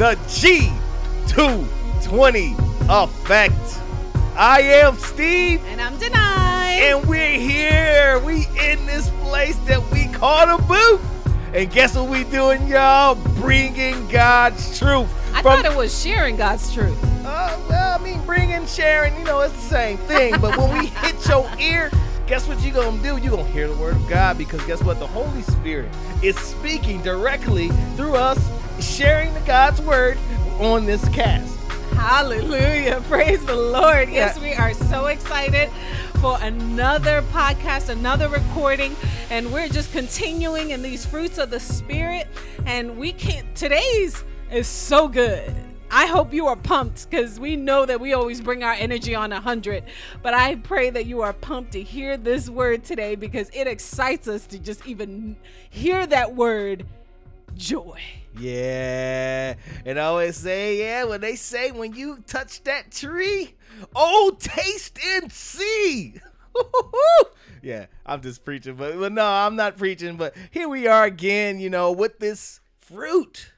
the G220 Effect. I am Steve. And I'm Denai. And we're here. We in this place that we call the booth. And guess what we doing, y'all? Bringing God's truth. I From, thought it was sharing God's truth. Uh, well, I mean, bringing, sharing, you know, it's the same thing. But when we hit your ear, guess what you're going to do? You're going to hear the word of God because guess what? The Holy Spirit is speaking directly through us, sharing the God's word on this cast. Hallelujah. Praise the Lord. Yes, we are so excited for another podcast, another recording, and we're just continuing in these fruits of the Spirit. And we can't, today's is so good. I hope you are pumped because we know that we always bring our energy on 100. But I pray that you are pumped to hear this word today because it excites us to just even hear that word joy. Yeah. And I always say, yeah, when they say when you touch that tree, oh, taste and see. yeah, I'm just preaching, but, but no, I'm not preaching. But here we are again, you know, with this fruit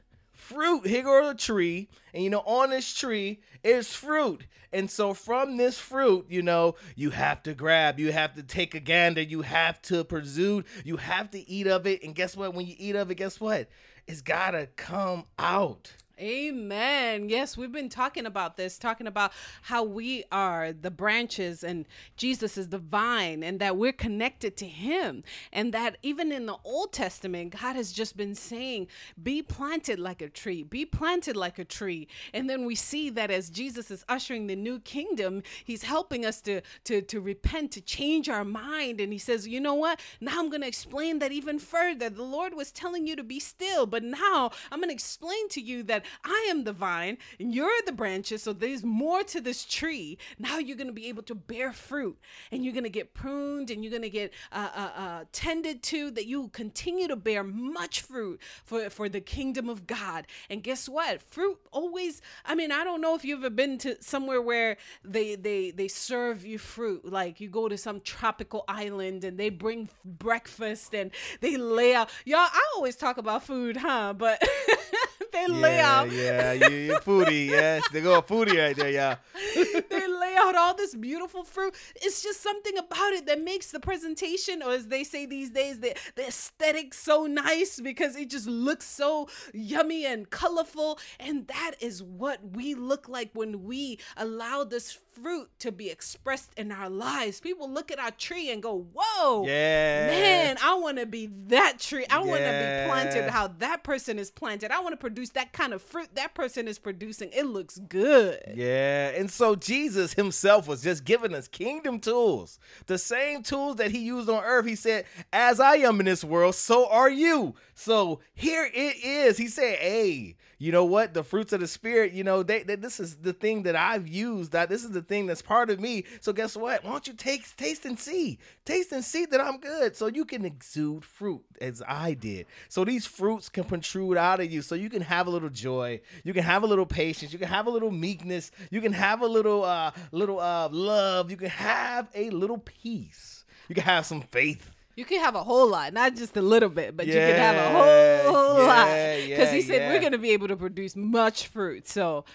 fruit. Here go the tree, and you know, on this tree is fruit. And so from this fruit, you know, you have to grab, you have to take a gander, you have to pursue, you have to eat of it. And guess what? When you eat of it, guess what? It's gotta come out. Amen. Yes, we've been talking about this, talking about how we are the branches and Jesus is the vine and that we're connected to him. And that even in the Old Testament, God has just been saying, be planted like a tree, be planted like a tree. And then we see that as Jesus is ushering the new kingdom, he's helping us to, to, to repent, to change our mind. And he says, you know what? Now I'm going to explain that even further. The Lord was telling you to be still, but now I'm going to explain to you that I am the vine and you're the branches. So there's more to this tree. Now you're going to be able to bear fruit and you're going to get pruned and you're going to get uh, uh, uh, tended to that you continue to bear much fruit for, for the kingdom of God. And guess what? Fruit always, I mean, I don't know if you've ever been to somewhere where they, they, they serve you fruit. Like you go to some tropical island and they bring breakfast and they lay out. Y'all, I always talk about food, huh? But they yeah, lay out. Yeah, you, you're foodie. Yes, they go foodie right there, yeah. they lay out all this beautiful fruit. It's just something about it that makes the presentation, or as they say these days, the, the aesthetic so nice because it just looks so yummy and colorful. And that is what we look like when we allow this fruit to be expressed in our lives. People look at our tree and go, Whoa, yeah. man, I want to be that tree. I yeah. want to be planted how that person is planted. I want to produce that kind of fruit that person is producing. It looks good. Yeah. And so Jesus himself was just giving us kingdom tools. The same tools that he used on earth. He said, As I am in this world, so are you. So here it is. He said, Hey, you know what? The fruits of the spirit, you know, they, they, this is the thing that I've used. That this is the thing that's part of me. So guess what? Why don't you taste, taste and see, taste and see that I'm good, so you can exude fruit as I did. So these fruits can protrude out of you, so you can have a little joy, you can have a little patience, you can have a little meekness, you can have a little, uh, little uh, love, you can have a little peace, you can have some faith. You can have a whole lot, not just a little bit, but yeah, you can have a whole yeah, lot. Because yeah, he said we're going to be able to produce much fruit. So,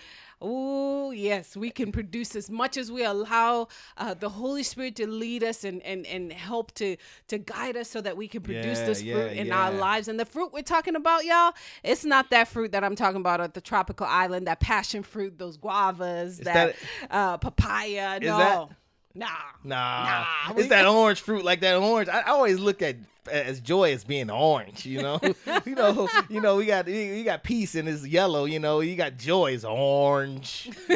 oh, yes, we can produce as much as we allow uh, the Holy Spirit to lead us and, and, and help to, to guide us so that we can produce this fruit in our lives. And the fruit we're talking about, y'all, it's not that fruit that I'm talking about at the tropical island, that passion fruit, those guavas, that, that uh, papaya. no. That- Nah. Nah. nah. It's that orange fruit, like that orange. I, I always look at as joy as being orange, you know. you know, you know, we got you got peace and it's yellow, you know. You got joy is orange.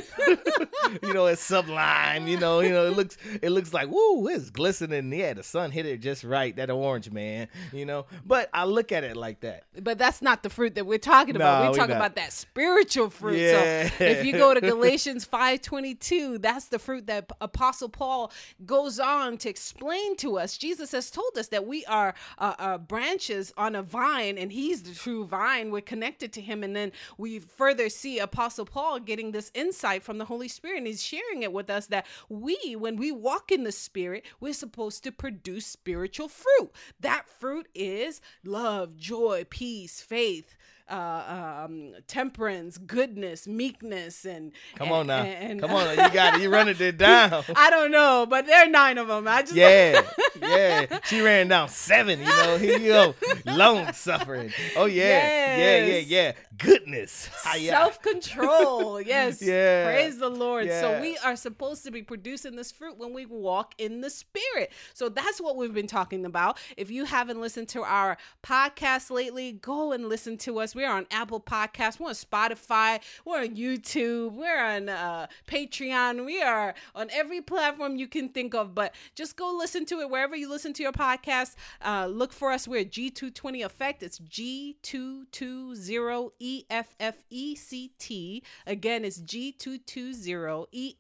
you know, it's sublime. You know, you know, it looks it looks like woo, it's glistening. Yeah, the sun hit it just right. That orange, man. You know, but I look at it like that. But that's not the fruit that we're talking about. we're talking about that spiritual fruit. Yeah. So if you go to Galatians five twenty two, that's the fruit that Apostle Paul goes on to explain to us. Jesus has told us that we are uh, uh, branches on a vine, and he's the true vine. We're connected to him, and then we further see Apostle Paul getting this insight from the Holy Spirit, and he's sharing it with us that we, when we walk in the Spirit, we're supposed to produce spiritual fruit. That fruit is love, joy, peace, faith uh, um, temperance, goodness, meekness, and Come and- on now. and- Come on, now. you got it. You running it down. I don't know, but there are nine of them. I just Yeah, yeah. She ran down seven. You know, here you go. Long suffering. Oh yeah, yeah, yeah, yeah. Goodness. Self control. yes. Yeah. Praise the Lord. So we are supposed to be producing this fruit when we walk in the spirit. So that's what we've been talking about. If you haven't listened to our podcast lately, go and listen to us. We're on Apple Podcasts, we're on Spotify, we're on YouTube, we're on uh, Patreon, we are on every platform you can think of. But just go listen to it wherever you listen to your podcast. Uh, look for us. We're G220 Effect. It's G220 E F F E C T. Again, it's G220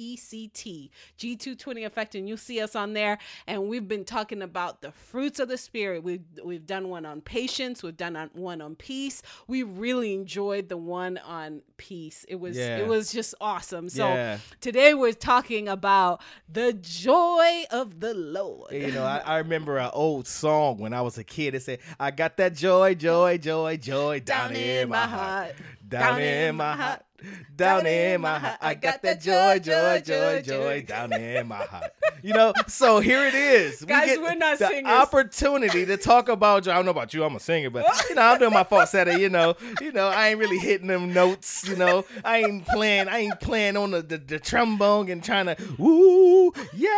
E F F E C T. G220 Effect, and you'll see us on there. And we've been talking about the fruits of the Spirit. We've we've done one on patience. We've done on- one on peace. We really enjoyed the one on peace. It was Yeah. it was just awesome. So Yeah. today we're talking about the joy of the Lord. You know, I, I remember an old song when I was a kid. It said, "I got that joy, joy, joy, joy down, in my heart, down in my heart." Down in my heart, I got that joy, joy, joy, joy down in my heart. You know, so here it is. Guys, get we're not the singers. opportunity to talk about. Joy. I don't know about you. I'm a singer, but you know, I'm doing my falsetto. You know, you know, I ain't really hitting them notes. You know, I ain't playing. I ain't playing on the the, the trombone and trying to woo, yeah.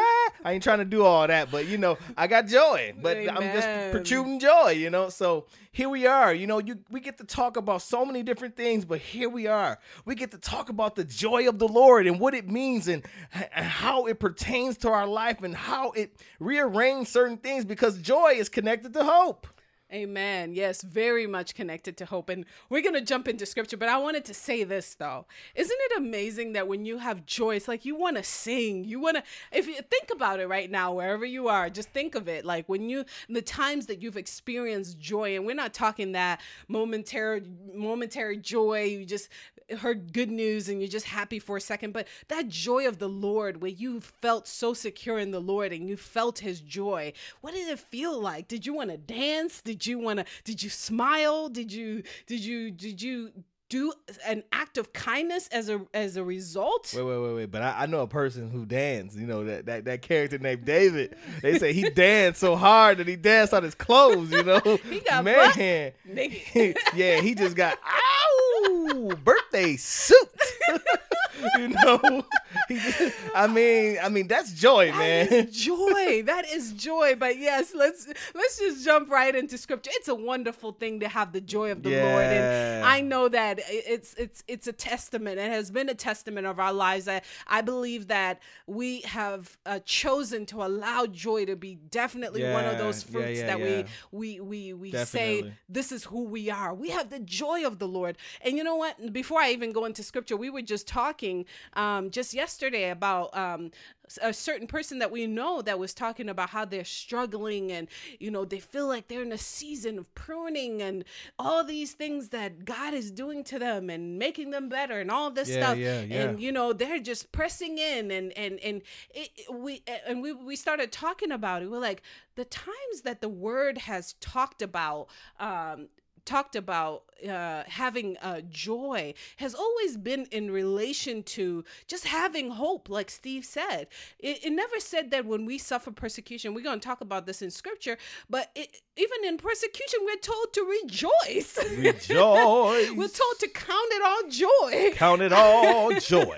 I ain't trying to do all that, but you know, I got joy. But I'm just protruding joy. You know, so here we are. You know, you we get to talk about so many different things, but here we are. We get to talk about the joy of the Lord and what it means and, and how it pertains to our life and how it rearranges certain things because joy is connected to hope. Amen. Yes, very much connected to hope. And we're going to jump into scripture, but I wanted to say this though. Isn't it amazing that when you have joy, it's like you want to sing. You want to, if you think about it right now, wherever you are, just think of it. Like when you, the times that you've experienced joy, and we're not talking that momentary, momentary joy, you just heard good news and you're just happy for a second, but that joy of the Lord where you felt so secure in the Lord and you felt his joy. What did it feel like? Did you want to dance? Did you want to did you smile? Did you did you did you do an act of kindness as a as a result? Wait, wait, wait, wait. But I, I know a person who danced. You know that, that that character named David. They say he danced so hard that he danced on his clothes. You know, He got man. Yeah, he just got ow birthday suit. you know, I mean, I mean that's joy, That man. joy. That is joy. But yes, let's let's just jump right into scripture. It's a wonderful thing to have the joy of the Lord, and I know that it's it's it's a testament. It has been a testament of our lives. I I believe that we have uh, chosen to allow joy to be definitely one of those fruits yeah, that yeah. we we we we say this is who we are. We have the joy of the Lord. And you know what? Before I even go into scripture, we were just talking um, just yesterday about um, a certain person that we know that was talking about how they're struggling and, you know, they feel like they're in a season of pruning and all these things that God is doing to them and making them better and all this Yeah, stuff. yeah, yeah. And, you know, they're just pressing in and, and, and it- we, and we, we started talking about it. We're like, the times that the word has talked about, um, talked about uh, having uh, joy has always been in relation to just having hope, like Steve said. It, it never said that when we suffer persecution, we're going to talk about this in scripture, but it, even in persecution, we're told to rejoice. Rejoice. we're told to count it all joy. Count it all joy.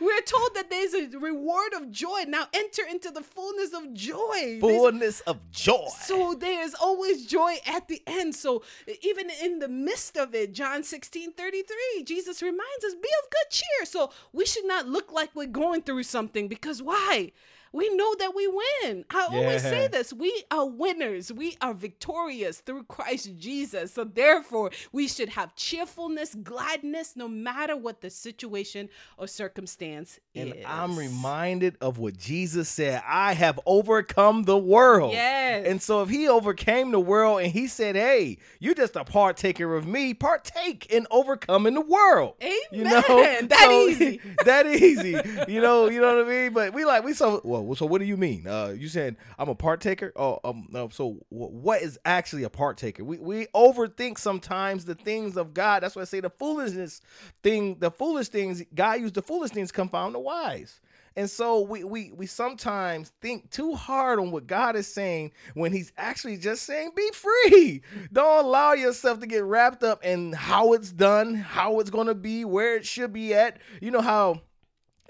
We're told that there's a reward of joy. Now enter into the fullness of joy. There's- Fullness of joy. so there's always joy at the end. So even in the midst of it, John 16 33, Jesus reminds us, be of good cheer. So we should not look like we're going through something because why? We know that we win. I always say this we are winners. We are victorious through Christ Jesus. So, therefore, we should have cheerfulness, gladness, no matter what the situation or circumstance And is. I'm reminded of what Jesus said I have overcome the world. Yes. And so if he overcame the world and he said, Hey, you're just a partaker of me, partake in overcoming the world. You know? Amen. That So, easy. that easy. You know, you know what I mean? But we like we so well, so what do you mean? Uh, you said I'm a partaker? Oh, um, no. So w- what is actually a partaker? We we overthink sometimes the things of God. That's why I say the foolishness thing, the foolish things. God used the foolish things to confound the wise. And so we, we we sometimes think too hard on what God is saying when He's actually just saying, be free. Don't allow yourself to get wrapped up in how it's done, how it's gonna be, where it should be at. You know how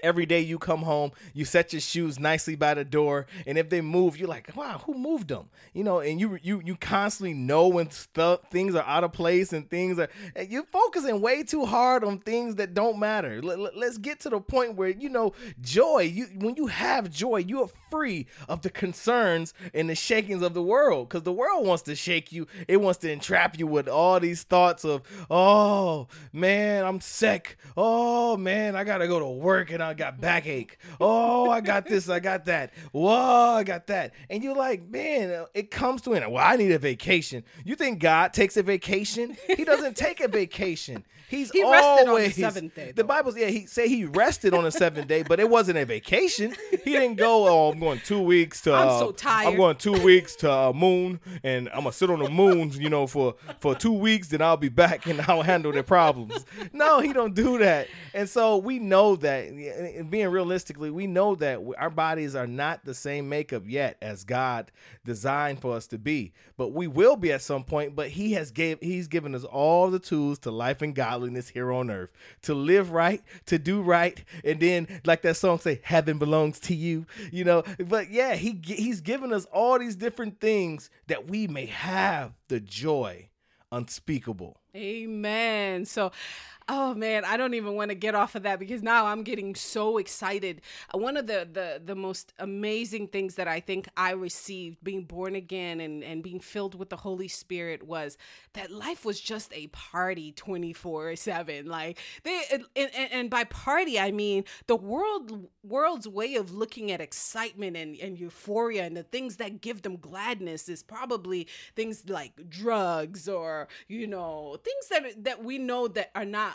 Every day you come home, you set your shoes nicely by the door, and if they move, you're like, "Wow, who moved them?" You know, and you you you constantly know when stuff things are out of place and things are. And you're focusing way too hard on things that don't matter. Let, let's get to the point where you know joy. You when you have joy, you are free of the concerns and the shakings of the world, because the world wants to shake you. It wants to entrap you with all these thoughts of, "Oh man, I'm sick. Oh man, I gotta go to work and I got backache. Oh, I got this, I got that. Whoa, I got that. And you're like, man, it comes to it. Well, I need a vacation. You think God takes a vacation? He doesn't take a vacation. He's He always rested on the seventh day, The though. Bible, yeah, he say he rested on the seventh day, but it wasn't a vacation. He didn't go. Oh, I'm going two weeks to. I'm uh, so tired. I'm going two weeks to uh, moon, and I'm gonna sit on the moon, you know, for for two weeks. Then I'll be back and I'll handle their problems. No, he don't do that. And so we know that. And Being realistically, we know that our bodies are not the same makeup yet as God designed for us to be. But we will be at some point. But He has gave He's given us all the tools to life and godliness here on earth to live right, to do right, and then like that song say, heaven belongs to you. You know. But yeah, He He's given us all these different things that we may have the joy unspeakable. Amen. So, oh man, I don't even want to get off of that because now I'm getting so excited. Uh, One of the the the most amazing things that I think I received being born again and and being filled with the Holy Spirit was that life was just a party 24/7. Like they and, and, and by party I mean the world world's way of looking at excitement and, and euphoria and the things that give them gladness is probably things like drugs or you know things that that we know that are not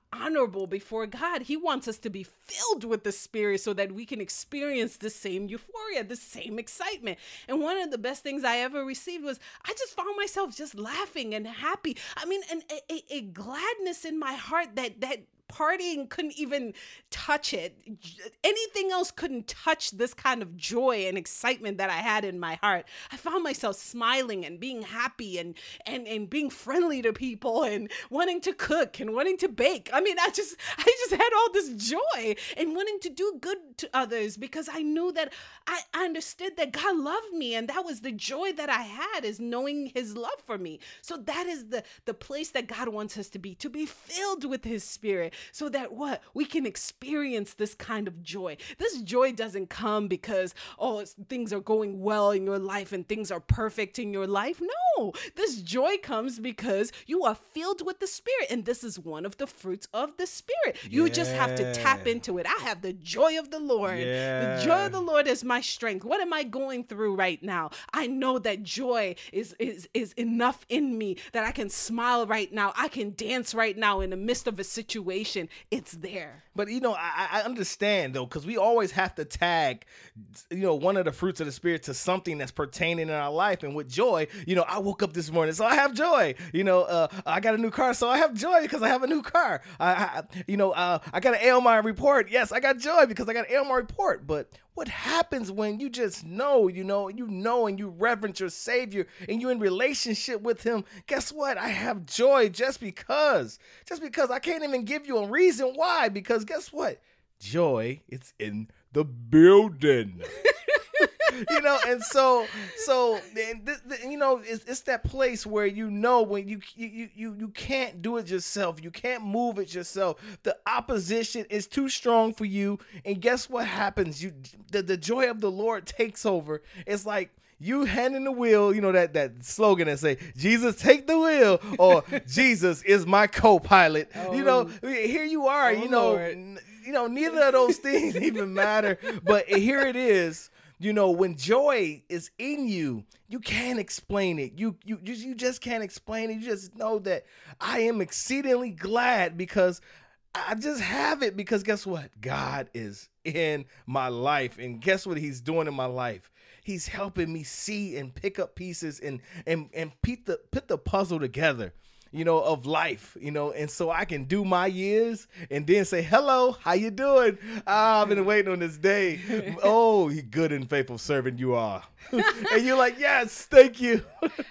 honorable before God. He wants us to be filled with the Spirit so that we can experience the same euphoria, the same excitement. And one of the best things I ever received was I just found myself just laughing and happy. I mean, and a, a, gladness in my heart that that partying couldn't even touch it. Anything else couldn't touch this kind of joy and excitement that I had in my heart. I found myself smiling and being happy and and and being friendly to people and wanting to cook and wanting to bake. Mean, I just I just had all this joy and wanting to do good to others because I knew that I, I understood that God loved me and that was the joy that I had is knowing his love for me. So that is the the place that God wants us to be, to be filled with his spirit so that what? We can experience this kind of joy. This joy doesn't come because oh, things are going well in your life and things are perfect in your life. No. This joy comes because you are filled with the spirit and this is one of the fruits of the spirit. You just have to tap into it. I have the joy of the Lord. The joy of the Lord is my strength. What am I going through right now? I know that joy is is is enough in me that I can smile right now. I can dance right now in the midst of a situation. It's there. But you know, I, I understand though, because we always have to tag, you know, one of the fruits of the spirit to something that's pertaining in our life. And with joy, you know, I woke up this morning, so I have joy. You know, uh, I got a new car, so I have joy because I have a new car. I, you know, uh, I got an ALMI report. Yes, I got joy because I got an ALMI report. But what happens when you just know, you know, you know, and you reverence your Savior and you're in relationship with Him? Guess what? I have joy just because, just because I can't even give you a reason why. Because guess what? Joy, it's in the building. you know, and so, so, and th- th- you know, it's, it's that place where you know when you, you you you can't do it yourself, you can't move it yourself. The opposition is too strong for you, and guess what happens? You the, the joy of the Lord takes over. It's like you handing the wheel, you know that that slogan that say Jesus take the wheel or Jesus is my co-pilot. you know, oh. here you are, Oh, you know, n- you know neither of those things even matter, but here it is. You know, when joy is in you, you can't explain it. You you just you just can't explain it. You just know that I am exceedingly glad because I just have it because guess what? God is in my life. And guess what he's doing in my life? He's helping me see and pick up pieces and and and put the put the puzzle together you know, of life, you know, and so I can do my years and then say, hello, how you doing? Ah, I've been waiting on this day. Oh, you good and faithful servant you are. and you're like, yes, thank you.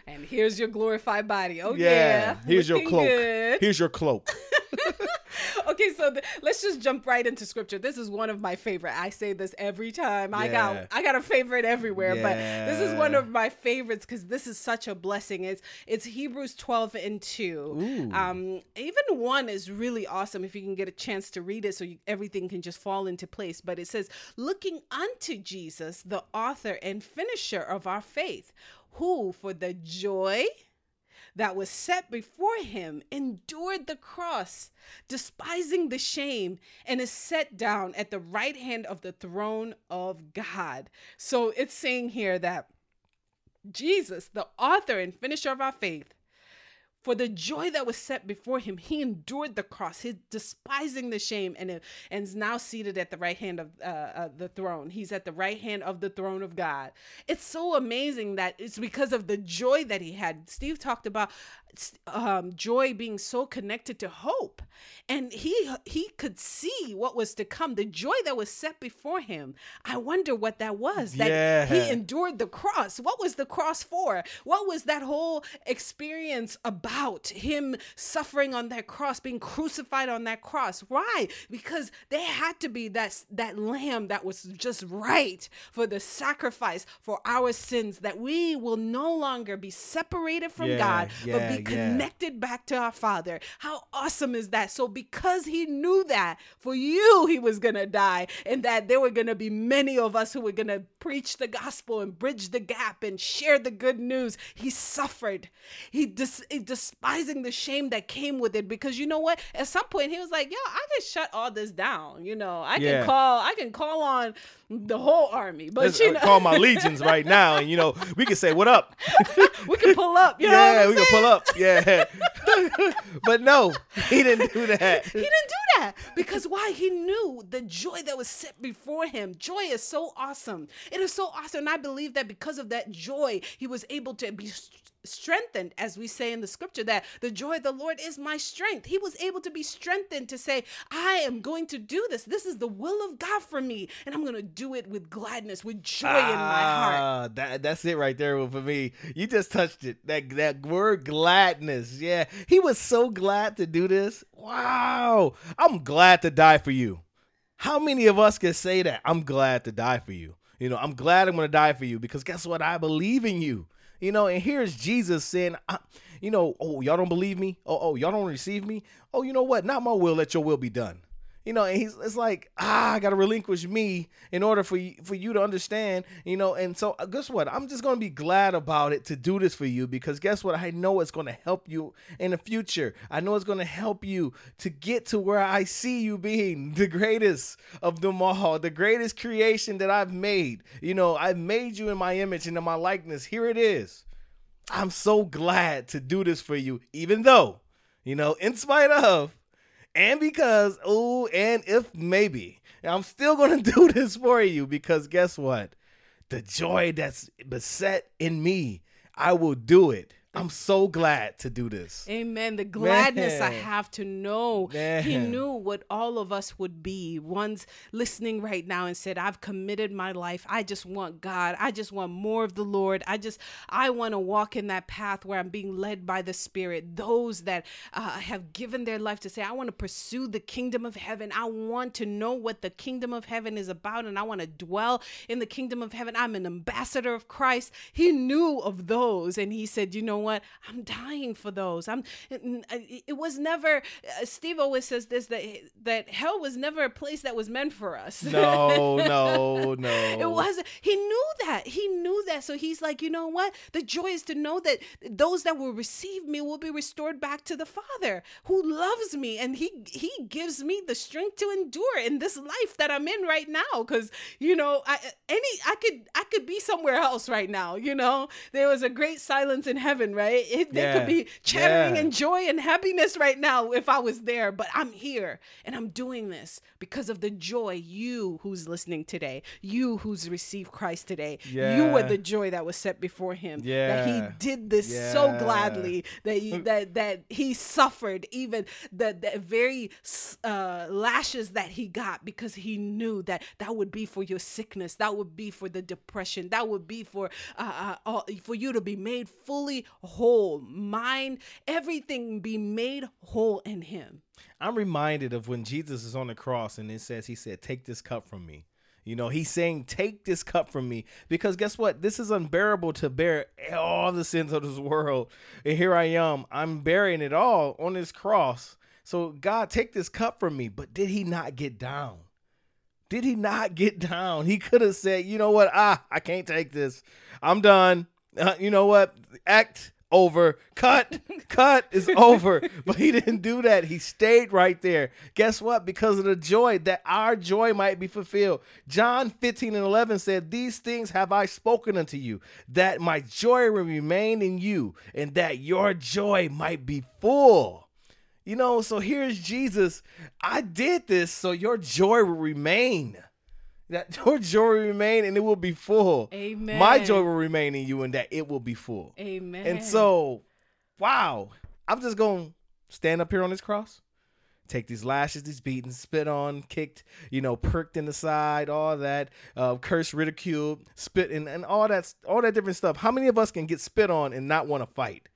and here's your glorified body. Oh yeah. yeah. Here's your cloak. Good. Here's your cloak. okay, so let's just jump right into scripture. This is one of my favorite. I say this every time. Yeah. I got I got a favorite everywhere, yeah. but this is one of my favorites because this is such a blessing. It's it's Hebrews 12 and 2. Ooh. Um, even one is really awesome if you can get a chance to read it so you, everything can just fall into place. But it says, looking unto Jesus, the author and finisher of our faith, who for the joy that was set before him endured the cross, despising the shame, and is set down at the right hand of the throne of God. So it's saying here that Jesus, the author and finisher of our faith, for the joy that was set before him, he endured the cross, he despising the shame, and, and is now seated at the right hand of uh, uh, the throne. He's at the right hand of the throne of God. It's so amazing that it's because of the joy that he had. Steve talked about um, joy being so connected to hope. And he he could see what was to come the joy that was set before him. I wonder what that was that yeah. he endured the cross. What was the cross for? What was that whole experience about him suffering on that cross being crucified on that cross? Why? Because there had to be that that lamb that was just right for the sacrifice for our sins that we will no longer be separated from yeah, god yeah, but be connected yeah. back to our Father. How awesome is that? So, because He knew that for you, He was going to die, and that there were going to be many of us who were going to preach the gospel and bridge the gap and share the good news, He suffered. He, dis- despising the shame that came with it because you know what? At some point, He was like, Yo, I can shut all this down. You know, I yeah. can call, I can call on the whole army. But Let's, you uh, know, call my legions right now, and you know we can say what up. we can pull up. yeah, we saying? can pull up. Yeah, but no, he didn't do that. He didn't do that because why? He knew the joy that was set before him. Joy is so awesome. It is so awesome, and I believe that because of that joy, he was able to be strengthened, as we say in the scripture, that the joy of the Lord is my strength. He was able to be strengthened to say, I am going to do this. This is the will of God for me, and I'm going to do it with gladness, with joy ah, in my heart. Ah, that, that's it right there for me. You just touched it. That, that word gladness. Yeah. He was so glad to do this. Wow. I'm glad to die for you. How many of us can say that? I'm glad to die for you. You know, I'm glad I'm going to die for you because guess what? I believe in you. You know, and here's Jesus saying, you know, oh, y'all don't believe me? Oh, oh, y'all don't receive me? Oh, you know what? Not my will, let your will be done. You know, and he's it's like, ah, I gotta relinquish me in order for you for you to understand, you know, and so uh, guess what? I'm just gonna be glad about it to do this for you because guess what? I know it's gonna help you in the future. I know it's gonna help you to get to where I see you being the greatest of them all, the greatest creation that I've made. You know, I've made you in my image and in my likeness. Here it is. I'm so glad to do this for you, even though, you know, in spite of and because, oh, and if maybe, I'm still going to do this for you because guess what? The joy that's beset in me, I will do it I'm so glad to do this. Amen. The gladness Man. I have to know Man. he knew what all of us would be. One's listening right now and said, I've committed my life. I just want God. I just want more of the Lord. I just, I want to walk in that path where I'm being led by the Spirit. Those that uh, have given their life to say, I want to pursue the kingdom of heaven. I want to know what the kingdom of heaven is about and I want to dwell in the kingdom of heaven. I'm an ambassador of Christ. He knew of those and he said, You know, what? I'm dying for those. I'm. It was never. Uh, Steve always says this that that hell was never a place that was meant for us. No, no, no. it wasn't. He knew that. He knew that. So he's like, you know what? The joy is to know that those that will receive me will be restored back to the Father who loves me, and he he gives me the strength to endure in this life that I'm in right now. Because you know, I any I could I could be somewhere else right now. You know, there was a great silence in heaven right? It, they Yeah. could be chattering Yeah. in joy and happiness right now if I was there, but I'm here and I'm doing this because of the joy you who's listening today, you who's received Christ today. You were the joy that was set before him. That he did this so gladly that you, that that he suffered even the the very uh, lashes that he got because he knew that that would be for your sickness, that would be for the depression, that would be for uh, uh, all, for you to be made fully whole, mind, everything be made whole in him. I'm reminded of when Jesus is on the cross and it says, He said, Take this cup from me. You know, he's saying, Take this cup from me. Because guess what? This is unbearable to bear all the sins of this world. And here I am. I'm bearing it all on this cross. So, God, take this cup from me. But did he not get down? Did he not get down? He could have said, You know what? Ah, I can't take this. I'm done. Uh, you know what? Act over. Cut. Cut is over. But he didn't do that. He stayed right there. Guess what? Because of the joy that our joy might be fulfilled. John 15 and 11 said, These things have I spoken unto you, that my joy will remain in you, and that your joy might be full. You know, so here's Jesus. I did this so your joy will remain. That your joy will remain and it will be full. Amen. My joy will remain in you and that it will be full. Amen. And so, wow, I'm just going to stand up here on this cross, take these lashes, these beatings, spit on, kicked, you know, perked in the side, all that, uh, cursed, ridiculed, spit, and, and all that, all that different stuff. How many of us can get spit on and not want to fight?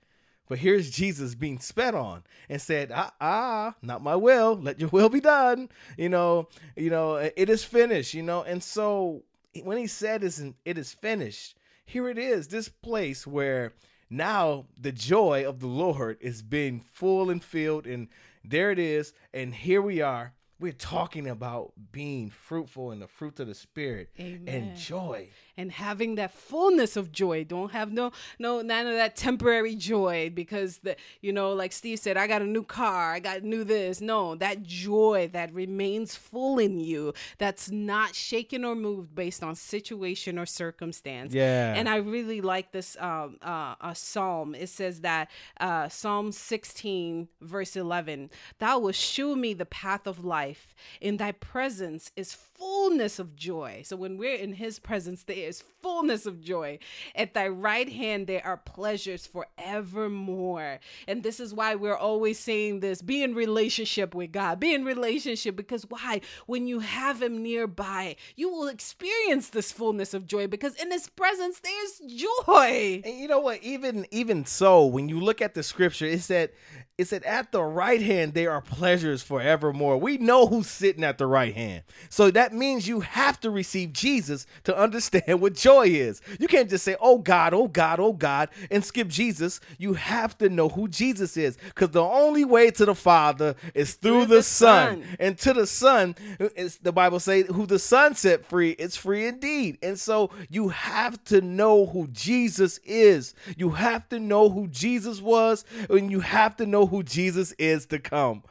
But here's Jesus being spat on and said, "Ah, ah, not my will. Let your will be done." You know, you know, it is finished. You know, and so when he said, "Isn't it is finished?" Here it is, this place where now the joy of the Lord is being full and filled, and there it is, and here we are. We're talking about being fruitful in the fruit of the spirit Amen. and joy. And having that fullness of joy. Don't have no no none of that temporary joy because the you know like Steve said I got a new car, I got new this. No, that joy that remains full in you that's not shaken or moved based on situation or circumstance. Yeah. And I really like this um uh, uh psalm. It says that uh Psalm 16 verse 11, thou wilt shew me the path of life. In thy presence is fullness of joy. So when we're in his presence, there is fullness of joy. At thy right hand, there are pleasures forevermore. And this is why we're always saying this be in relationship with God, be in relationship because why? When you have him nearby, you will experience this fullness of joy because in his presence, there's joy. And you know what? Even even so, when you look at the scripture, it said it said at the right hand there are pleasures forevermore. We know who's sitting at the right hand. So that means you have to receive Jesus to understand what joy is. You can't just say, "Oh God, oh God, oh God," and skip Jesus. You have to know who Jesus is cuz the only way to the Father is through, Through the, the Son. Son. And to the Son, it's the Bible say, "Who the Son set free, it's free indeed." And so you have to know who Jesus is. You have to know who Jesus was, and you have to know who Jesus is to come.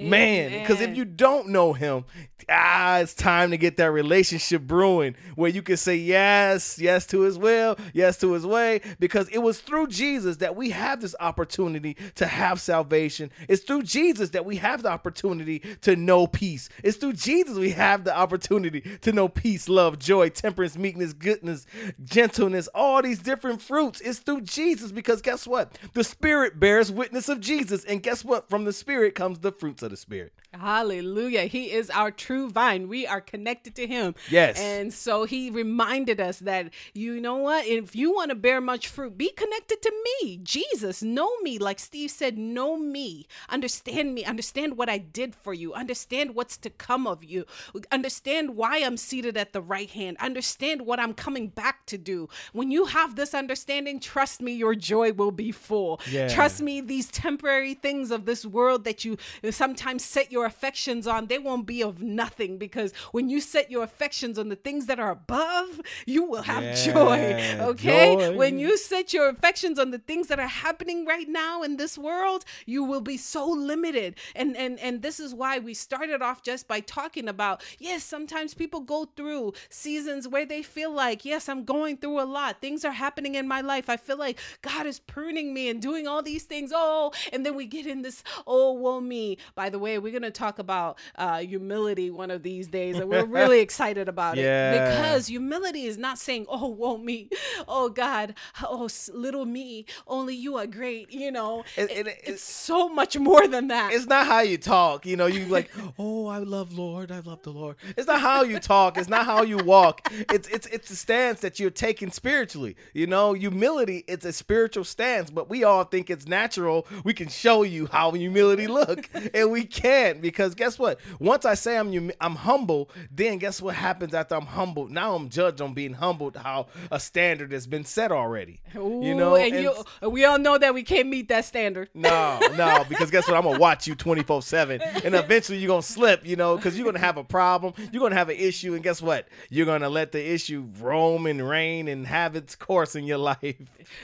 Man, because if you don't know him, ah, it's time to get that relationship brewing where you can say yes, yes to his will, yes to his way, because it was through Jesus that we have this opportunity to have salvation. It's through Jesus that we have the opportunity to know peace. It's through Jesus we have the opportunity to know peace, love, joy, temperance, meekness, goodness, gentleness, all these different fruits. It's through Jesus because guess what? The Spirit bears witness of Jesus. And guess what? From the Spirit comes the fruits of the Spirit. Hallelujah. He is our true vine. We are connected to him. Yes. And so he reminded us that, you know what? If you want to bear much fruit, be connected to me, Jesus. Know me. Like Steve said, know me. Understand me. Understand what I did for you. Understand what's to come of you. Understand why I'm seated at the right hand. Understand what I'm coming back to do. When you have this understanding, trust me, your joy will be full. Yeah. Trust me, these temporary things of this world that you sometimes sometimes set your affections on, they won't be of nothing because when you set your affections on the things that are above, you will have Yeah, joy. Okay? joy. When you set your affections on the things that are happening right now in this world, you will be so limited. And and and this is why we started off just by talking about yes, sometimes people go through seasons where they feel like, yes, I'm going through a lot. Things are happening in my life. I feel like God is pruning me and doing all these things. Oh, and then we get in this, oh, woe me. By the way, we're going to talk about uh, humility one of these days, and we're really excited about Yeah. it because humility is not saying, oh, woe me. Oh, God. Oh, little me. Only you are great. You know, It- it- it's it- so much more than that. It's not how you talk. You know, you like, oh, I love Lord, I love the Lord. It's not how you talk. It's not how you walk. It's it's it's a stance that you're taking spiritually. You know, humility. It's a spiritual stance, but we all think it's natural. We can show you how humility look, and we can't because guess what? Once I say I'm I'm humble, then guess what happens after I'm humbled? Now I'm judged on being humbled. How a standard has been set already. you know, and, and- you, uh, we all know that we can't meet that standard. no, no, because guess what? I'm gonna watch you 24 seven, and eventually you're gonna slip, you know, because you're gonna have a problem, you're gonna have an issue, and guess what? You're gonna let the issue roam and reign and have its course in your life.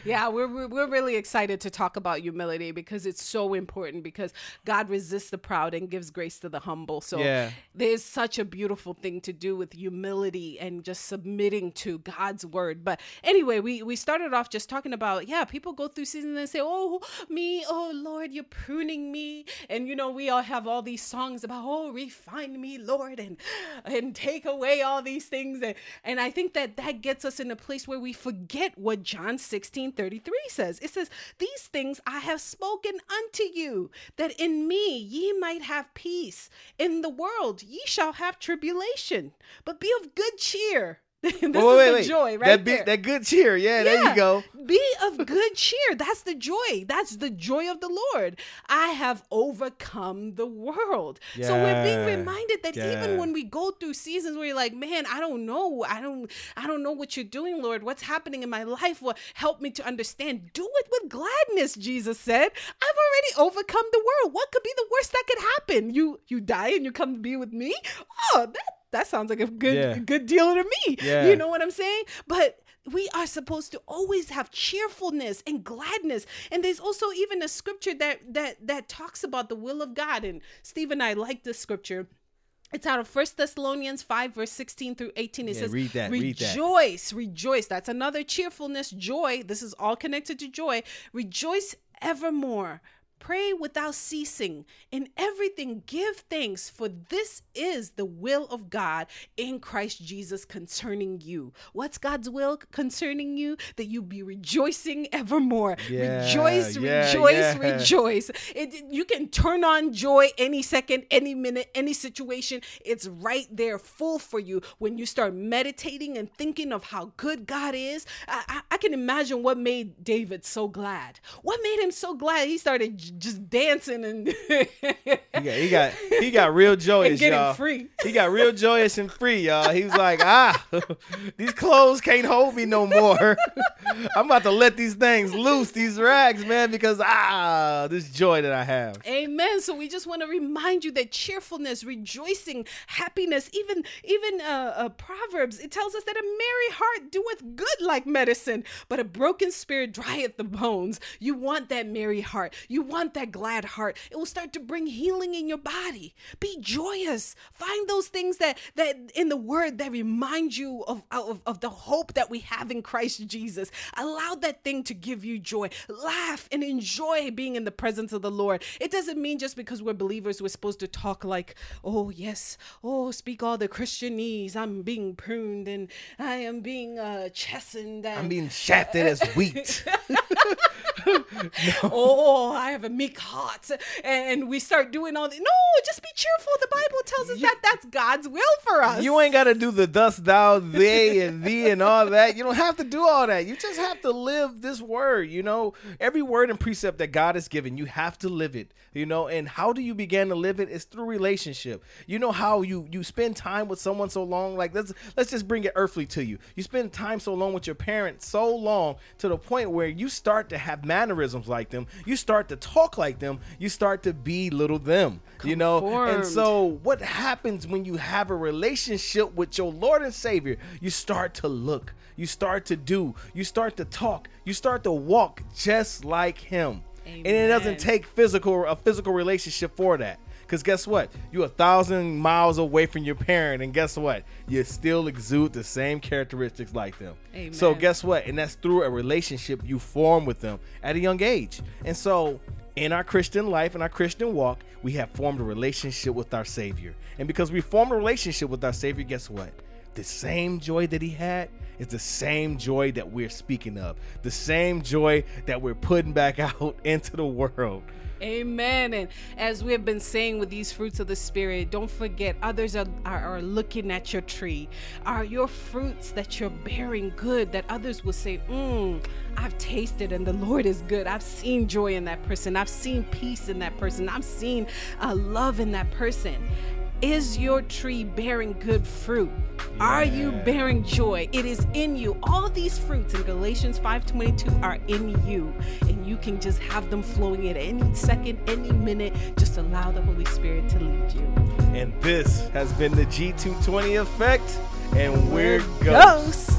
Yeah, we're we're really excited to talk about humility because it's so important because God resists the proud and gives grace to the humble. So Yeah. there's such a beautiful thing to do with humility and just submitting to God's word. But anyway, we we started off just talking about yeah, people go through seasons and say, "Oh, me, oh Lord, you're pruning me." And you know, we all have all these songs about, "Oh, refine me, Lord, and and take away all these things." And and I think that that gets us in a place where we forget what John 16, 33 says. It says, These things I have spoken unto you, that in me ye might have peace. In the world ye shall have tribulation, but be of good cheer. this Wait, is wait, the wait. joy, right? that, be- there. that good cheer, yeah, there you go. Be of good cheer. That's the joy. That's the joy of the Lord. I have overcome the world. So we're being reminded that even when we go through seasons where you're like, man, I don't know. I don't I don't know what you're doing, Lord. What's happening in my life? What help me to understand? Do it with gladness, Jesus said. I've already overcome the world. What could be the worst that could happen? You you die and you come to be with me? Oh, that that sounds like a good Yeah. good deal to me. Yeah. You know what I'm saying? But we are supposed to always have cheerfulness and gladness. And there's also even a scripture that that that talks about the will of God. And Steve and I like this scripture. It's out of First Thessalonians 5, verse 16 through 18. It Yeah, says, read that, read that. Rejoice, rejoice. That's another cheerfulness, joy. This is all connected to joy. Rejoice evermore. Pray without ceasing. In everything, give thanks, for this is the will of God in Christ Jesus concerning you. What's God's will concerning you? That you be rejoicing evermore. Yeah, rejoice, yeah, rejoice, yeah. rejoice. It, you can turn on joy any second, any minute, any situation. It's right there, full for you when you start meditating and thinking of how good God is. I, I, I can imagine what made David so glad. What made him so glad? He started just dancing and He got, he got, he got real joyous, y'all. free. He got real joyous and free, y'all. He was like, ah, these clothes can't hold me no more. I'm about to let these things loose, these rags, man, because ah, this joy that I have. Amen. So we just want to remind you that cheerfulness, rejoicing, happiness, even even uh, uh, Proverbs, it tells us that a merry heart doeth good like medicine, but a broken spirit drieth the bones. You want that merry heart. You want that glad heart. It will start to bring healing in your body. Be joyous. Find those things that that in the Word that remind you of of, of the hope that we have in Christ Jesus. Allow that thing to give you joy. Laugh and enjoy being in the presence of the Lord. It doesn't mean just because we're believers we're supposed to talk like, oh yes, oh speak all the Christianese. I'm being pruned and I am being uh, chastened. And, I'm being shafted as wheat. oh, I have a meek heart, and we start doing all the. No, just be cheerful. The Bible tells us that that's God's will for us. You ain't got to do the thus, thou, they, and thee, and all that. You don't have to do all that. You just have to live this word. You know, every word and precept that God has given, you have to live it. You know, and how do you begin to live it? it? Is through relationship. You know how you you spend time with someone so long. Like let's let's just bring it earthly to you. You spend time so long with your parents so long to the point where you start to have mannerisms like them. You start to talk like them. You start to be little them. you know. And so, what happens when you have a relationship with your Lord and Savior? You start to look, you start to do, you start to talk, you start to walk just like Him. And it doesn't take physical a physical relationship for that. Cause guess what? You're a thousand miles away from your parent, and guess what? You still exude the same characteristics like them. So guess what? And that's through a relationship you form with them at a young age. And so in our Christian life and our Christian walk, we have formed a relationship with our Savior. And because we formed a relationship with our Savior, guess what? The same joy that he had is the same joy that we're speaking of. The same joy that we're putting back out into the world. Amen. And as we have been saying with these fruits of the Spirit, don't forget others are, are, are looking at your tree. Are your fruits that you're bearing good that others will say, Mmm, I've tasted and the Lord is good. I've seen joy in that person. I've seen peace in that person. I've seen uh, love in that person. Is your tree bearing good fruit? Are you bearing joy? It is in you. All these fruits in Galatians 5:22 are in you, and you can just have them flowing at any second, any minute. Just allow the Holy Spirit to lead you. And this has been the G220 effect, and we're Ghosts. ghosts.